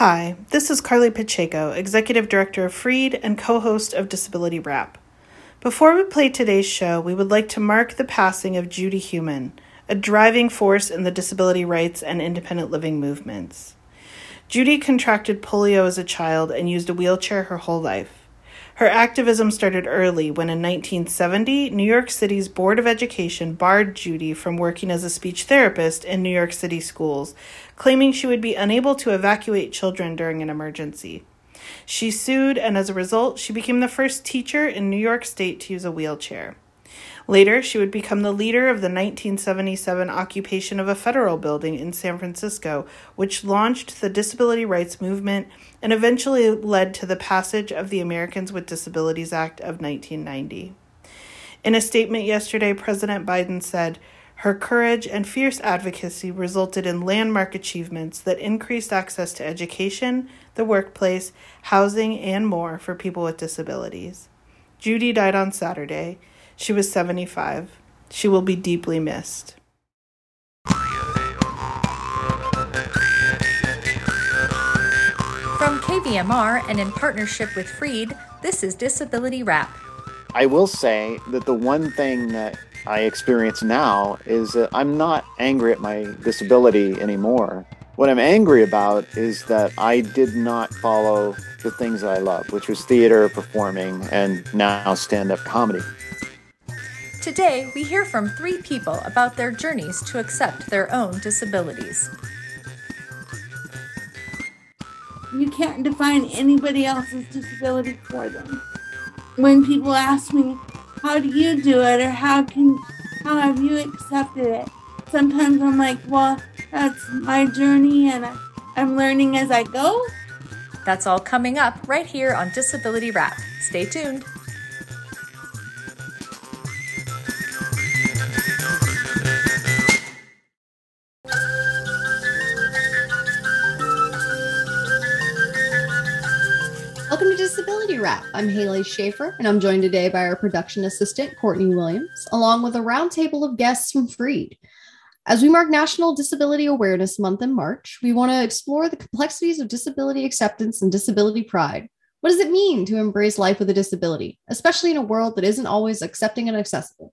Hi, this is Carly Pacheco, Executive Director of Freed and co host of Disability Rap. Before we play today's show, we would like to mark the passing of Judy Heumann, a driving force in the disability rights and independent living movements. Judy contracted polio as a child and used a wheelchair her whole life. Her activism started early when in 1970, New York City's Board of Education barred Judy from working as a speech therapist in New York City schools, claiming she would be unable to evacuate children during an emergency. She sued, and as a result, she became the first teacher in New York State to use a wheelchair. Later, she would become the leader of the 1977 occupation of a federal building in San Francisco, which launched the disability rights movement and eventually led to the passage of the Americans with Disabilities Act of 1990. In a statement yesterday, President Biden said, her courage and fierce advocacy resulted in landmark achievements that increased access to education, the workplace, housing, and more for people with disabilities. Judy died on Saturday. She was 75. She will be deeply missed. From KVMR and in partnership with Freed, this is Disability Rap. I will say that the one thing that I experience now is that I'm not angry at my disability anymore. What I'm angry about is that I did not follow the things that I love, which was theater, performing, and now stand up comedy. Today, we hear from three people about their journeys to accept their own disabilities. You can't define anybody else's disability for them. When people ask me, how do you do it or how can how have you accepted it? Sometimes I'm like, well, that's my journey and I'm learning as I go. That's all coming up right here on Disability Rap. Stay tuned. I'm Haley Schaefer, and I'm joined today by our production assistant, Courtney Williams, along with a roundtable of guests from Freed. As we mark National Disability Awareness Month in March, we want to explore the complexities of disability acceptance and disability pride. What does it mean to embrace life with a disability, especially in a world that isn't always accepting and accessible?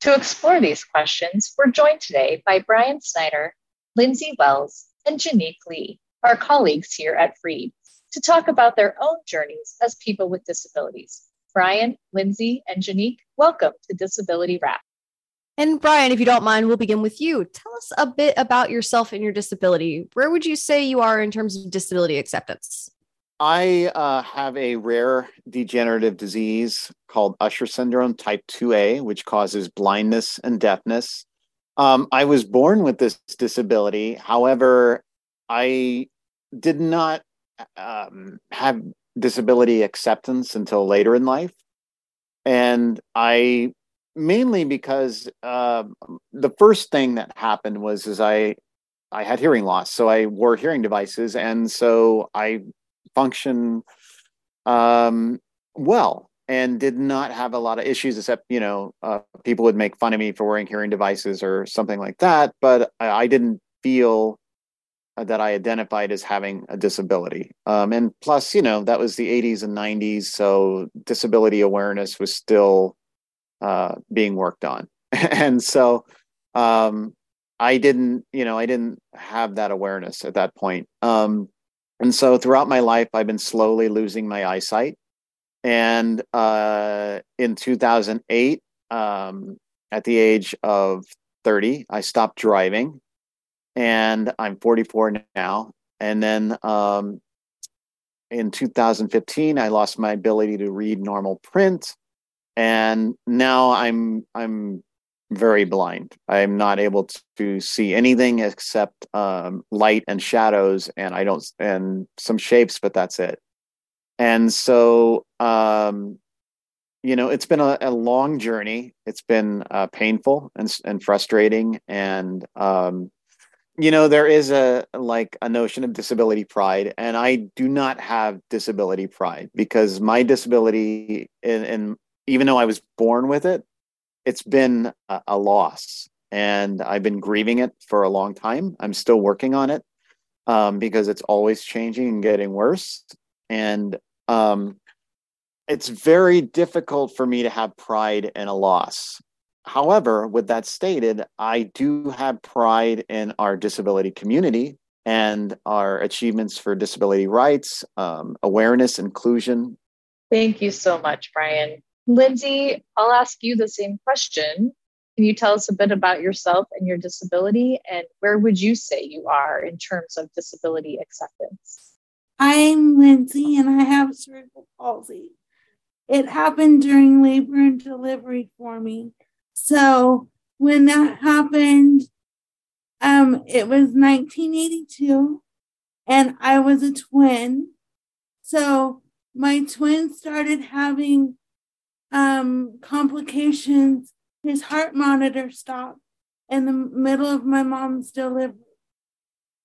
To explore these questions, we're joined today by Brian Snyder, Lindsay Wells, and Janique Lee, our colleagues here at Freed to talk about their own journeys as people with disabilities. Brian, Lindsay, and Janique, welcome to Disability Rap. And Brian, if you don't mind, we'll begin with you. Tell us a bit about yourself and your disability. Where would you say you are in terms of disability acceptance? I uh, have a rare degenerative disease called Usher syndrome type 2A, which causes blindness and deafness. Um, I was born with this disability. However, I did not um, have disability acceptance until later in life. And I mainly because uh, the first thing that happened was is I I had hearing loss, so I wore hearing devices, and so I function um, well and did not have a lot of issues, except you know uh, people would make fun of me for wearing hearing devices or something like that. But I, I didn't feel that I identified as having a disability. Um, and plus, you know, that was the 80s and 90s. So disability awareness was still uh, being worked on. and so um, I didn't, you know, I didn't have that awareness at that point. Um, and so throughout my life, I've been slowly losing my eyesight. And uh, in 2008, um, at the age of 30, I stopped driving and I'm 44 now. And then um, in 2015, I lost my ability to read normal print, and now I'm I'm very blind. I'm not able to see anything except um, light and shadows, and I don't and some shapes, but that's it. And so, um, you know, it's been a, a long journey. It's been uh, painful and and frustrating, and um, you know there is a like a notion of disability pride and i do not have disability pride because my disability and, even though i was born with it it's been a, a, loss and i've been grieving it for a long time i'm still working on it um, because it's always changing and getting worse. And um, it's very difficult for me to have pride in a loss. However, with that stated, I do have pride in our disability community and our achievements for disability rights, um, awareness, inclusion. Thank you so much, Brian. Lindsay, I'll ask you the same question. Can you tell us a bit about yourself and your disability, and where would you say you are in terms of disability acceptance? I'm Lindsay, and I have cerebral palsy. It happened during labor and delivery for me. So when that happened, um, it was 1982, and I was a twin. So my twin started having um, complications. His heart monitor stopped in the middle of my mom's delivery.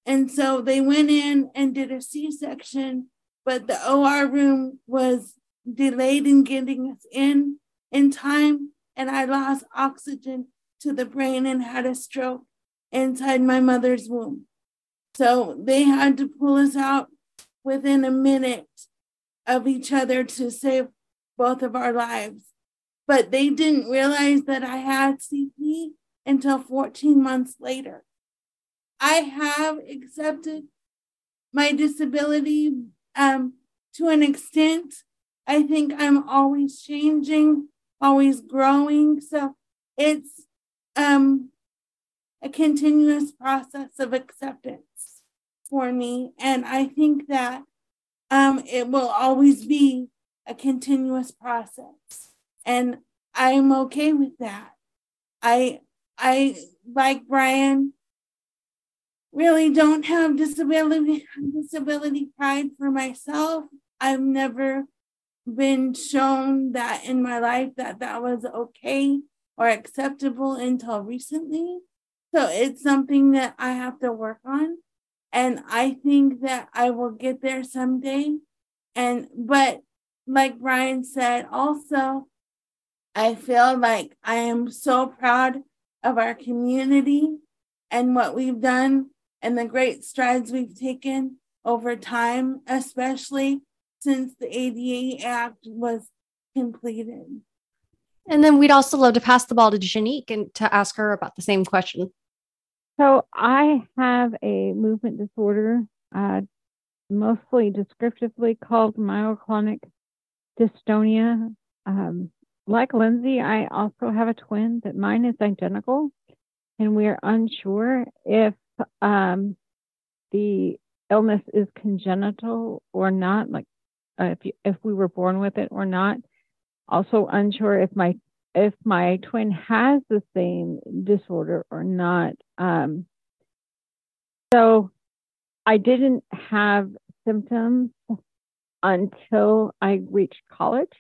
And so they went in and did a C section, but the OR room was delayed in getting us in in time. And I lost oxygen to the brain and had a stroke inside my mother's womb. So they had to pull us out within a minute of each other to save both of our lives. But they didn't realize that I had CP until 14 months later. I have accepted my disability um, to an extent. I think I'm always changing, always growing. So it's um, a continuous process of acceptance for me. And I think that um, it will always be a continuous process. And I'm okay with that. I I like Brian really don't have disability disability pride for myself. I've never been shown that in my life that that was okay or acceptable until recently. So it's something that I have to work on. And I think that I will get there someday. And, but like Brian said, also, I feel like I am so proud of our community and what we've done and the great strides we've taken over time, especially since the ADA Act was completed. And then we'd also love to pass the ball to Janique and to ask her about the same question. So I have a movement disorder, uh, mostly descriptively called myoclonic dystonia. Um, like Lindsay, I also have a twin that mine is identical, and we're unsure if um, the illness is congenital or not, like uh, if you, if we were born with it or not. Also unsure if my if my twin has the same disorder or not. Um, so I didn't have symptoms until I reached college.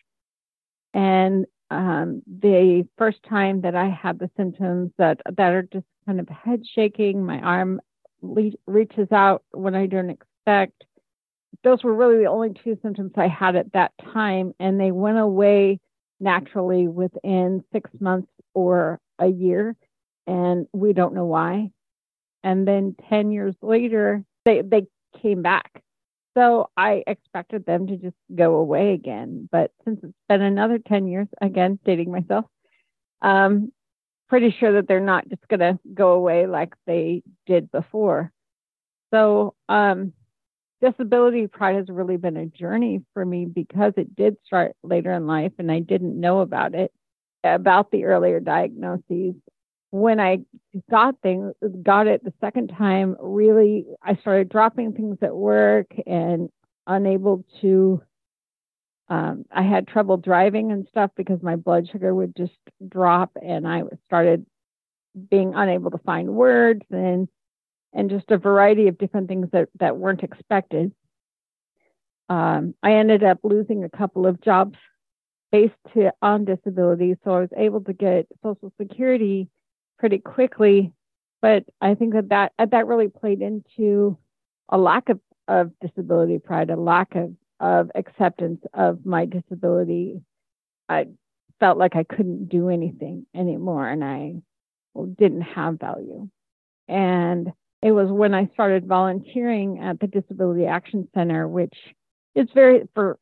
And um, the first time that I had the symptoms that, that are just kind of head shaking, my arm le- reaches out when I don't expect. Those were really the only two symptoms I had at that time, and they went away naturally within six months or a year, and we don't know why. And then 10 years later, they, they came back. So I expected them to just go away again. But since it's been another 10 years, again, dating myself, um, pretty sure that they're not just going to go away like they did before. So, um, disability pride has really been a journey for me because it did start later in life and I didn't know about it, about the earlier diagnoses. When I got things, got it the second time, really, I started dropping things at work and unable to. Um, I had trouble driving and stuff because my blood sugar would just drop, and I started being unable to find words and and just a variety of different things that, that weren't expected. Um, I ended up losing a couple of jobs based to, on disability, so I was able to get Social Security pretty quickly. But I think that that, that really played into a lack of, of disability pride, a lack of, of acceptance of my disability. I felt like I couldn't do anything anymore and I didn't have value. And it was when I started volunteering at the Disability Action Center, which is very, for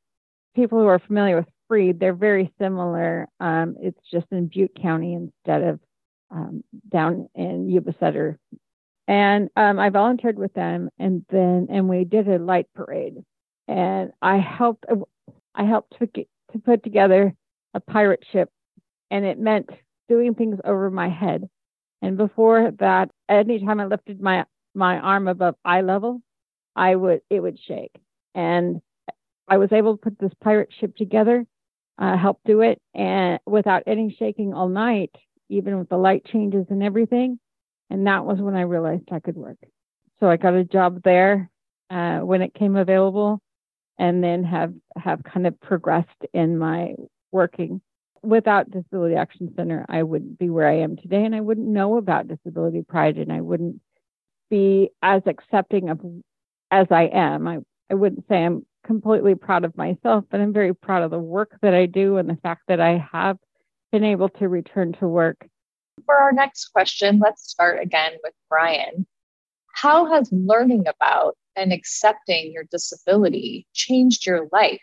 people who are familiar with Freed, they're very similar. Um, it's just in Butte County instead of um, down in Yuba Sutter. And um, I volunteered with them, and then and we did a light parade, and I helped. I helped to get, to put together a pirate ship, and it meant doing things over my head. And before that, anytime I lifted my my arm above eye level, I would it would shake. And I was able to put this pirate ship together, uh, help do it, and without any shaking all night, even with the light changes and everything. And that was when I realized I could work. So I got a job there uh, when it came available, and then have have kind of progressed in my working. Without Disability Action Center, I wouldn't be where I am today, and I wouldn't know about disability pride, and I wouldn't be as accepting of as I am. I, I wouldn't say I'm completely proud of myself, but I'm very proud of the work that I do and the fact that I have been able to return to work. For our next question, let's start again with Brian. How has learning about and accepting your disability changed your life?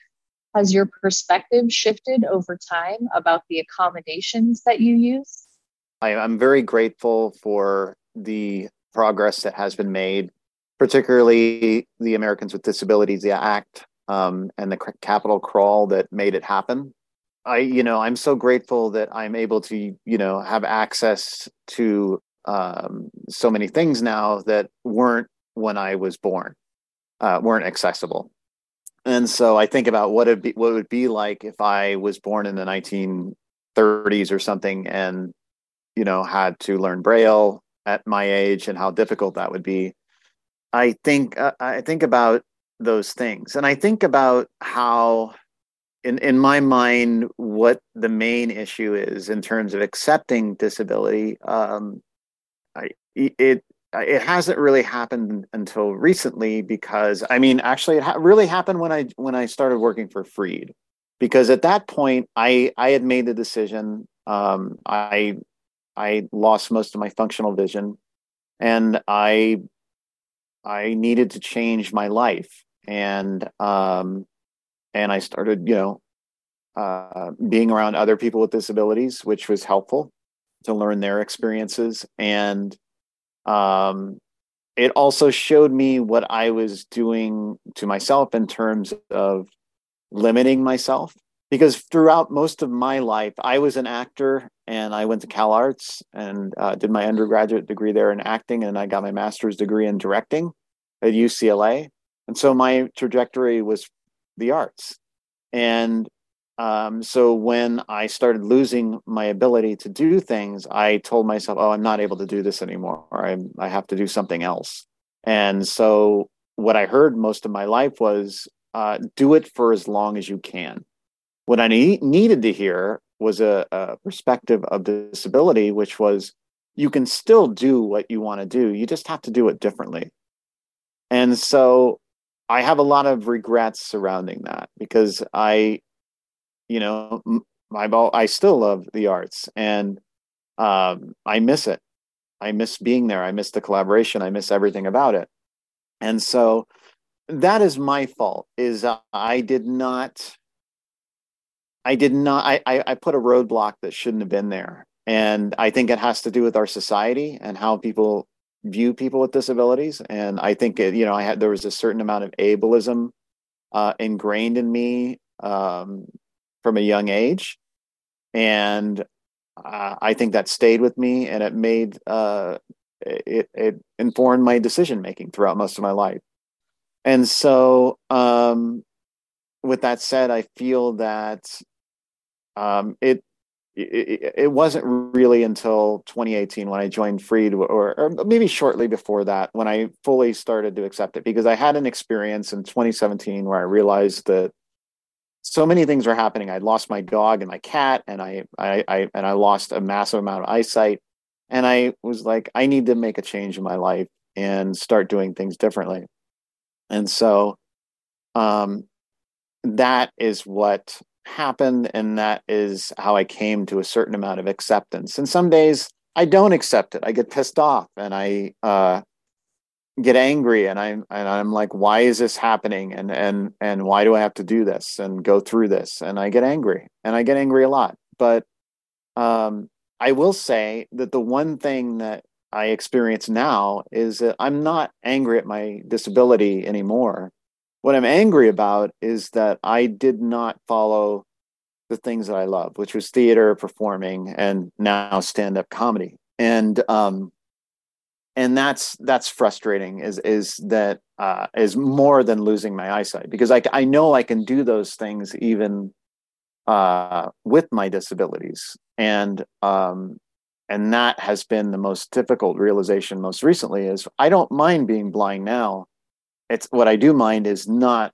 Has your perspective shifted over time about the accommodations that you use? I, am very grateful for the progress that has been made, particularly the Americans with Disabilities Act um, and the capitol crawl that made it happen. I, you know, I'm so grateful that I'm able to, you know, have access to um, so many things now that weren't when I was born, uh, weren't accessible. And so I think about what it be, what it would be like if I was born in the 1930s or something, and you know had to learn Braille at my age and how difficult that would be. I think uh, I think about those things, and I think about how, in in my mind, what the main issue is in terms of accepting disability. Um, I, it it hasn't really happened until recently because I mean, actually, it ha- really happened when I when I started working for Freed, because at that point, I I had made the decision. Um, I I lost most of my functional vision, and I I needed to change my life, and um, and I started, you know, uh, being around other people with disabilities, which was helpful to learn their experiences, and um, it also showed me what I was doing to myself in terms of limiting myself because throughout most of my life, I was an actor and I went to Cal Arts and uh, did my undergraduate degree there in acting, and I got my master's degree in directing at UCLA. And so my trajectory was the arts. And um, so when I started losing my ability to do things, I told myself, "Oh, I'm not able to do this anymore. Or I I have to do something else." And so what I heard most of my life was, uh, "Do it for as long as you can." What I need, needed to hear was a, a perspective of disability, which was you can still do what you want to do. You just have to do it differently. And so I have a lot of regrets surrounding that because I, you know, I've all, I still love the arts and um, I miss it. I miss being there. I miss the collaboration. I miss everything about it. And so that is my fault is I did not I did not. I, I, I put a roadblock that shouldn't have been there, and I think it has to do with our society and how people view people with disabilities. And I think it, you know, I had there was a certain amount of ableism uh, ingrained in me um, from a young age, and uh, I think that stayed with me, and it made uh, it it informed my decision making throughout most of my life. And so, um, with that said, I feel that um, it, it, it wasn't really until 2018 when I joined Freed, or, or maybe shortly before that, when I fully started to accept it because I had an experience in 2017 where I realized that so many things were happening. I'd lost my dog and my cat, and I, I, I and I lost a massive amount of eyesight. And I was like, I need to make a change in my life and start doing things differently. And so, um, that is what happened and that is how i came to a certain amount of acceptance and some days i don't accept it i get pissed off and i uh get angry and I'm and I'm like, why is this happening? And and and why do I have to do this and go through this? And I get angry and I get angry a lot. But um, I will say that the one thing that I experience now is that I'm not angry at my disability anymore. What I'm angry about is that I did not follow the things that I love, which was theater, performing, and now stand-up comedy. And um, and that's that's frustrating is is that uh, is more than losing my eyesight because I I know I can do those things even uh, with my disabilities and um, and that has been the most difficult realization most recently is I don't mind being blind now. It's what I do mind is not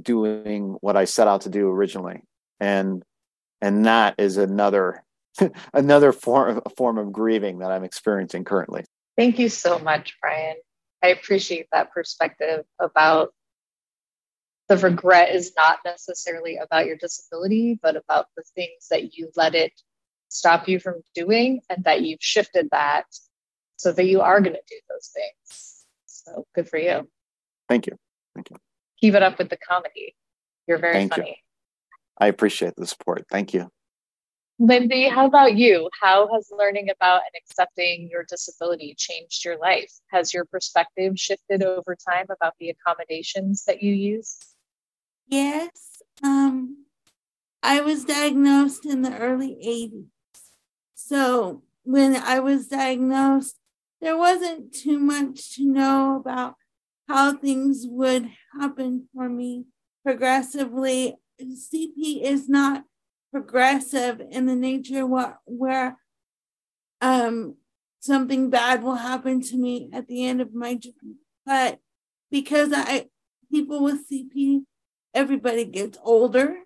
doing what I set out to do originally and and that is another another form form of grieving that I'm experiencing currently. Thank you so much, Brian. I appreciate that perspective about the regret is not necessarily about your disability, but about the things that you let it stop you from doing and that you've shifted that so that you are going to do those things. So good for you. Thank you. Thank you. Keep it up with the comedy. You're very Thank funny. You. I appreciate the support. Thank you. Lindsay, how about you? How has learning about and accepting your disability changed your life? Has your perspective shifted over time about the accommodations that you use? Yes. Um, I was diagnosed in the early 80s. So when I was diagnosed, there wasn't too much to know about how things would happen for me progressively. CP is not progressive in the nature what where um something bad will happen to me at the end of my journey. But because I people with CP, everybody gets older.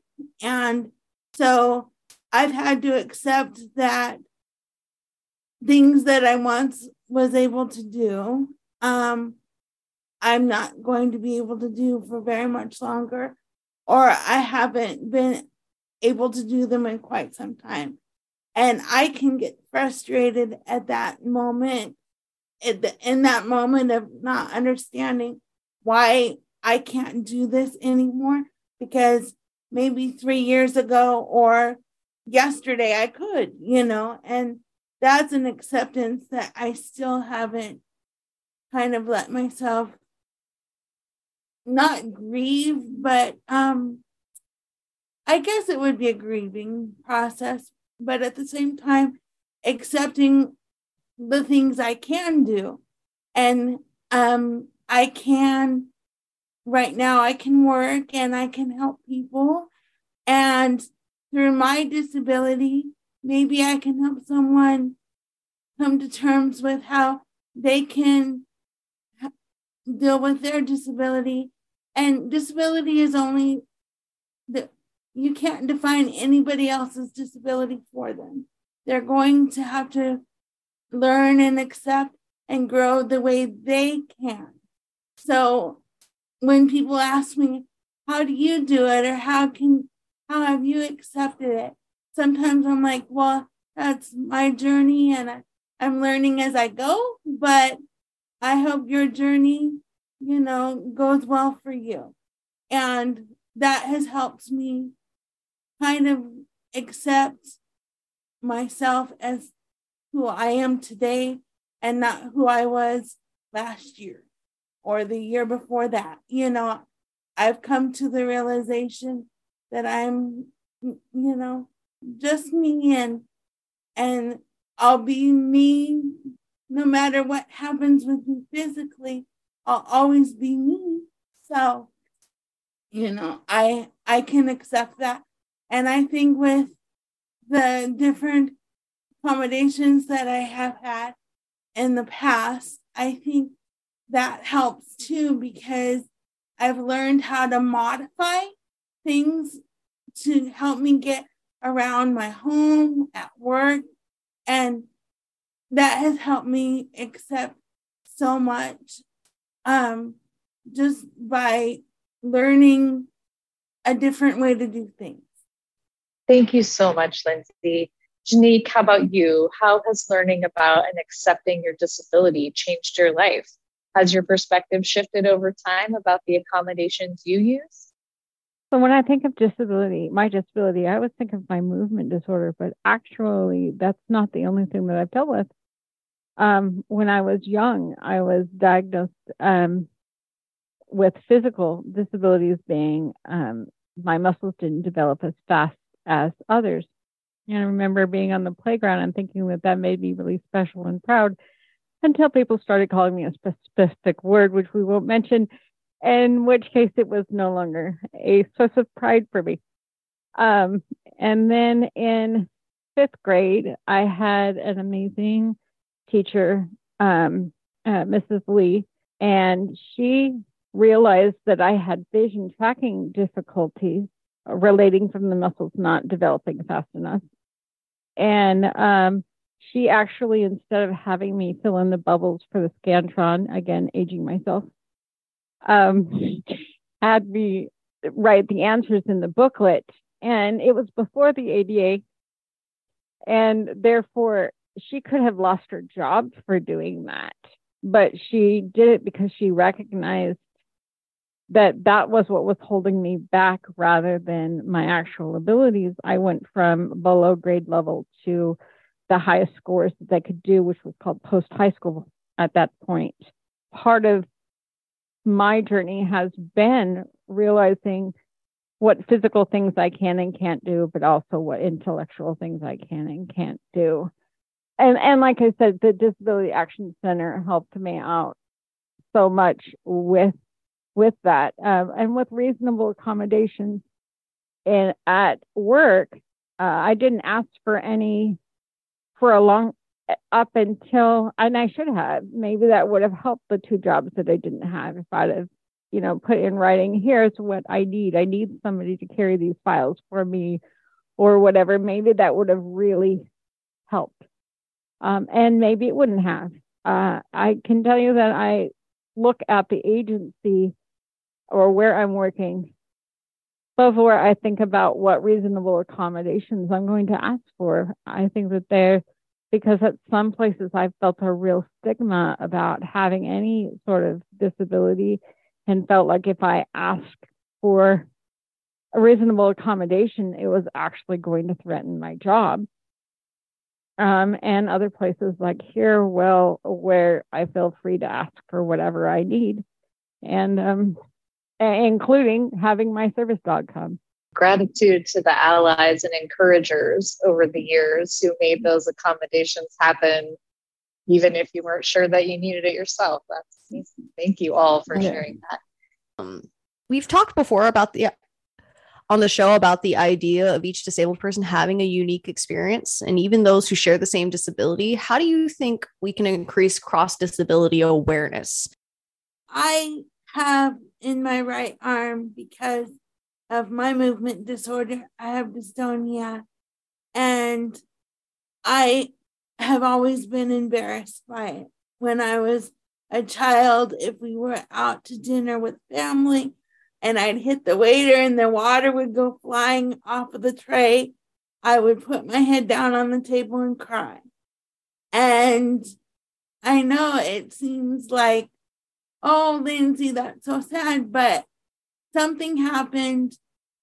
And so I've had to accept that things that I once was able to do, um, I'm not going to be able to do for very much longer, or I haven't been able to do them in quite some time. And I can get frustrated at that moment, in that moment of not understanding why I can't do this anymore because maybe three years ago or yesterday I could, you know, and that's an acceptance that I still haven't kind of let myself not grieve, but um I guess it would be a grieving process, but at the same time, accepting the things I can do. And um, I can, right now, I can work and I can help people. And through my disability, maybe I can help someone come to terms with how they can deal with their disability. And disability is only the you can't define anybody else's disability for them. They're going to have to learn and accept and grow the way they can. So when people ask me, how do you do it or how can how have you accepted it? Sometimes I'm like, well, that's my journey and I, I'm learning as I go, but I hope your journey, you know, goes well for you. And that has helped me kind of accept myself as who I am today and not who I was last year or the year before that. You know, I've come to the realization that I'm, you know, just me and and I'll be me no matter what happens with me physically. I'll always be me. So, you know, I I can accept that and I think with the different accommodations that I have had in the past, I think that helps too because I've learned how to modify things to help me get around my home, at work, and that has helped me accept so much um, just by learning a different way to do things. Thank you so much, Lindsay. Janique, how about you? How has learning about and accepting your disability changed your life? Has your perspective shifted over time about the accommodations you use? So when I think of disability, my disability, I always think of my movement disorder, but actually that's not the only thing that I've dealt with. Um, when I was young, I was diagnosed um, with physical disabilities being um, my muscles didn't develop as fast as others. And I remember being on the playground and thinking that that made me really special and proud until people started calling me a specific word, which we won't mention, in which case it was no longer a source of pride for me. Um, and then in fifth grade, I had an amazing teacher, um, uh, Mrs. Lee, and she realized that I had vision tracking difficulties relating from the muscles not developing fast enough. And um, she actually, instead of having me fill in the bubbles for the Scantron, again, aging myself, um, had me write the answers in the booklet. And it was before the ADA. And therefore, she could have lost her job for doing that. But she did it because she recognized that that was what was holding me back rather than my actual abilities. I went from below grade level to the highest scores that I could do, which was called post high school at that point. Part of my journey has been realizing what physical things I can and can't do, but also what intellectual things I can and can't do. And and like I said, the Disability Action Center helped me out so much with with that um, and with reasonable accommodations. And at work, uh, I didn't ask for any for a long up until and I should have maybe that would have helped the two jobs that I didn't have if I'd have you know put in writing here's what I need. I need somebody to carry these files for me or whatever. Maybe that would have really helped um, and maybe it wouldn't have uh, I can tell you that I look at the agency or where I'm working before I think about what reasonable accommodations I'm going to ask for. I think that they're because at some places I've felt a real stigma about having any sort of disability and felt like if I asked for a reasonable accommodation, it was actually going to threaten my job. Um, and other places like here, well, where I feel free to ask for whatever I need. And um, including having my service dog come. Gratitude to the allies and encouragers over the years who made those accommodations happen, even if you weren't sure that you needed it yourself. That's amazing. Thank you all for sharing that. Um, we've talked before about the on the show about the idea of each disabled person having a unique experience and even those who share the same disability how do you think we can increase cross disability awareness i have in my right arm because of my movement disorder. I have dystonia. And I have always been embarrassed by it. When I was a child, if we were out to dinner with family and I'd hit the waiter and the water would go flying off of the tray, I would put my head down on the table and cry. And I know it seems like oh, Lindsay, that's so sad. But something happened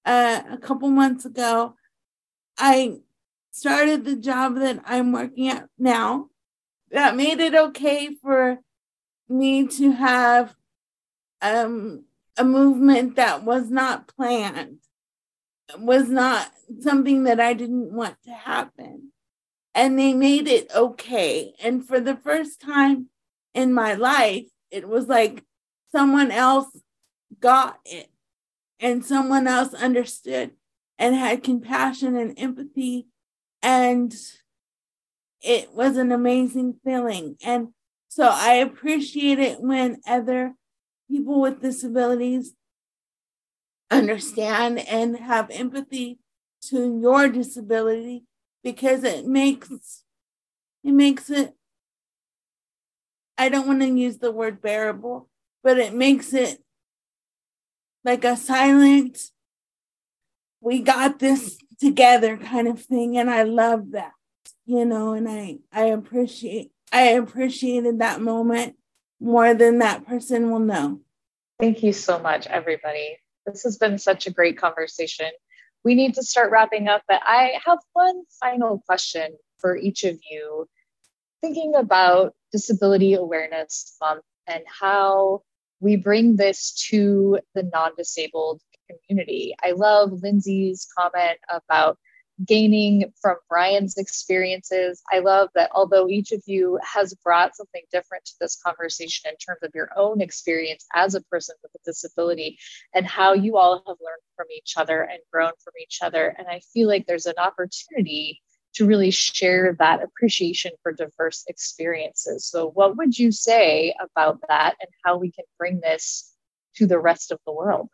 uh, a couple months ago. I started the job that I'm working at now. That made it okay for me to have um, a movement that was not planned, was not something that I didn't want to happen. And they made it okay. And for the first time in my life, it was like someone else got it and someone else understood and had compassion and empathy and it was an amazing feeling and so i appreciate it when other people with disabilities understand and have empathy to your disability because it makes it makes it I don't want to use the word bearable, but it makes it like a silent, we got this together kind of thing. And I love that, you know, and I, I appreciate, I appreciated that moment more than that person will know. Thank you so much, everybody. This has been such a great conversation. We need to start wrapping up, but I have one final question for each of you. Thinking about Disability Awareness Month and how we bring this to the non disabled community. I love Lindsay's comment about gaining from Brian's experiences. I love that although each of you has brought something different to this conversation in terms of your own experience as a person with a disability and how you all have learned from each other and grown from each other. And I feel like there's an opportunity to really share that appreciation for diverse experiences. So, what would you say about that and how we can bring this to the rest of the world?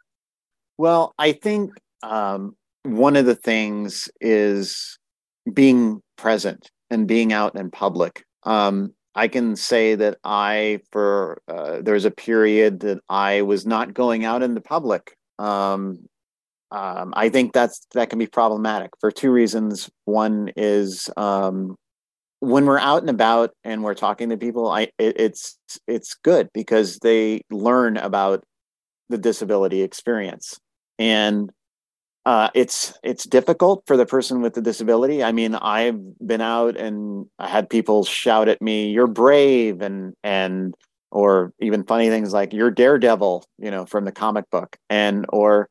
Well, I think um, one of the things is being present and being out in public. Um, I can say that I, for uh, there's a period that I was not going out in the public. Um, um, I think that's that can be problematic for two reasons. One is um, when we're out and about and we're talking to people, I it, it's it's good because they learn about the disability experience and uh, it's it's difficult for the person with the disability. I mean, I've been out and I had people shout at me, "You're brave," and and or even funny things like "You're Daredevil," you know, from the comic book, and or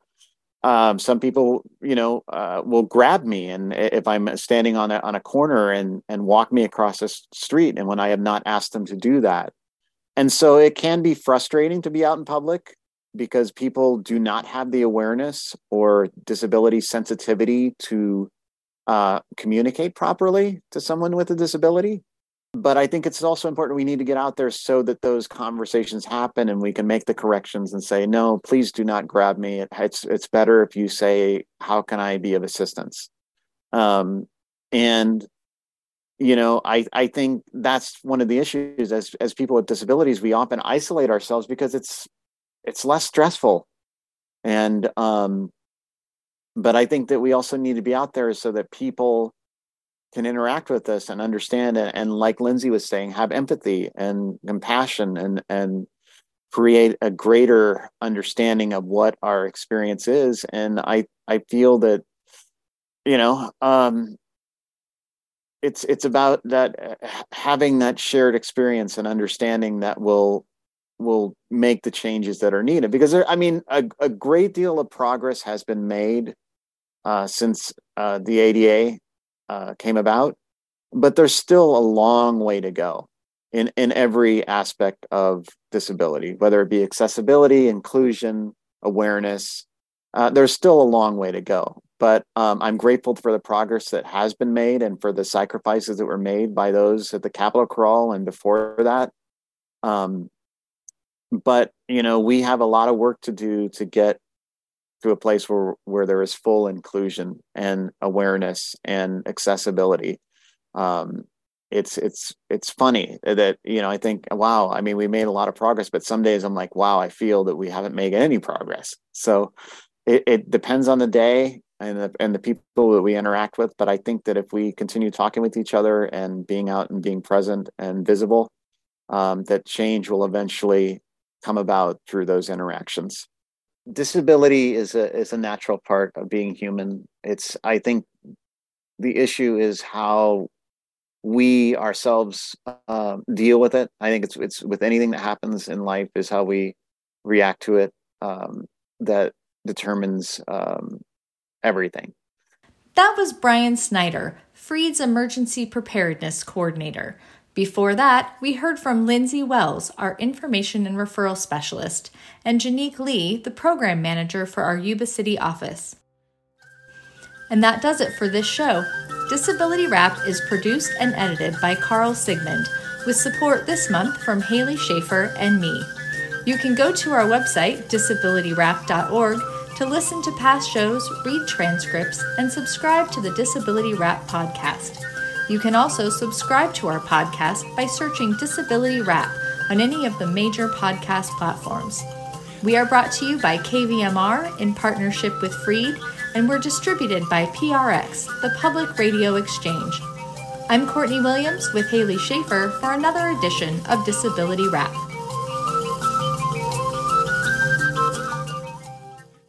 um, some people, you know, uh, will grab me, and if I'm standing on a on a corner and and walk me across the street, and when I have not asked them to do that, and so it can be frustrating to be out in public because people do not have the awareness or disability sensitivity to uh, communicate properly to someone with a disability. But I think it's also important we need to get out there so that those conversations happen and we can make the corrections and say, no, please do not grab me. It's it's better if you say, how can I be of assistance? Um, and you know i i think that's one of the issues as as people with disabilities we often isolate ourselves because it's it's less stressful. And um but i think that we also need to be out there so that people can interact with us and understand and, and like lindsay was saying have empathy and compassion and and create a greater understanding of what our experience is. And i i feel that you know um it's it's about that having that shared experience and understanding that will will make the changes that are needed because there, i mean a, a great deal of progress has been made uh, since uh, the ada uh, came about but there's still a long way to go in in every aspect of disability whether it be accessibility inclusion awareness uh, there's still a long way to go. But um, i'm grateful for the progress that has been made and for the sacrifices that were made by those at the capitol crawl and before that. Um, but you know we have a lot of work to do to get to a place where where there is full inclusion and awareness and accessibility. Um, it's it's it's funny that you know i think wow i mean we made a lot of progress but some days i'm like wow i feel that we haven't made any progress. So it, it depends on the day and the, and the people that we interact with but i think that if we continue talking with each other and being out and being present and visible um, that change will eventually come about through those interactions. Disability is a is a natural part of being human. It's I think the issue is how we ourselves uh, deal with it. I think it's it's with anything that happens in life is how we react to it um, that determines um, everything. That was Brian Snyder, Freed's Emergency Preparedness Coordinator. Before that, we heard from Lindsay Wells, our information and referral specialist, and Janique Lee, the program manager for our Yuba City office. And that does it for this show. Disability Wrapped is produced and edited by Carl Sigmund, with support this month from Haley Schaefer and me. You can go to our website, disabilityrap.org, to listen to past shows, read transcripts, and subscribe to the Disability Rap podcast. You can also subscribe to our podcast by searching Disability Rap on any of the major podcast platforms. We are brought to you by KVMR in partnership with Freed, and we're distributed by PRX, the Public Radio Exchange. I'm Courtney Williams with Haley Schaefer for another edition of Disability Rap.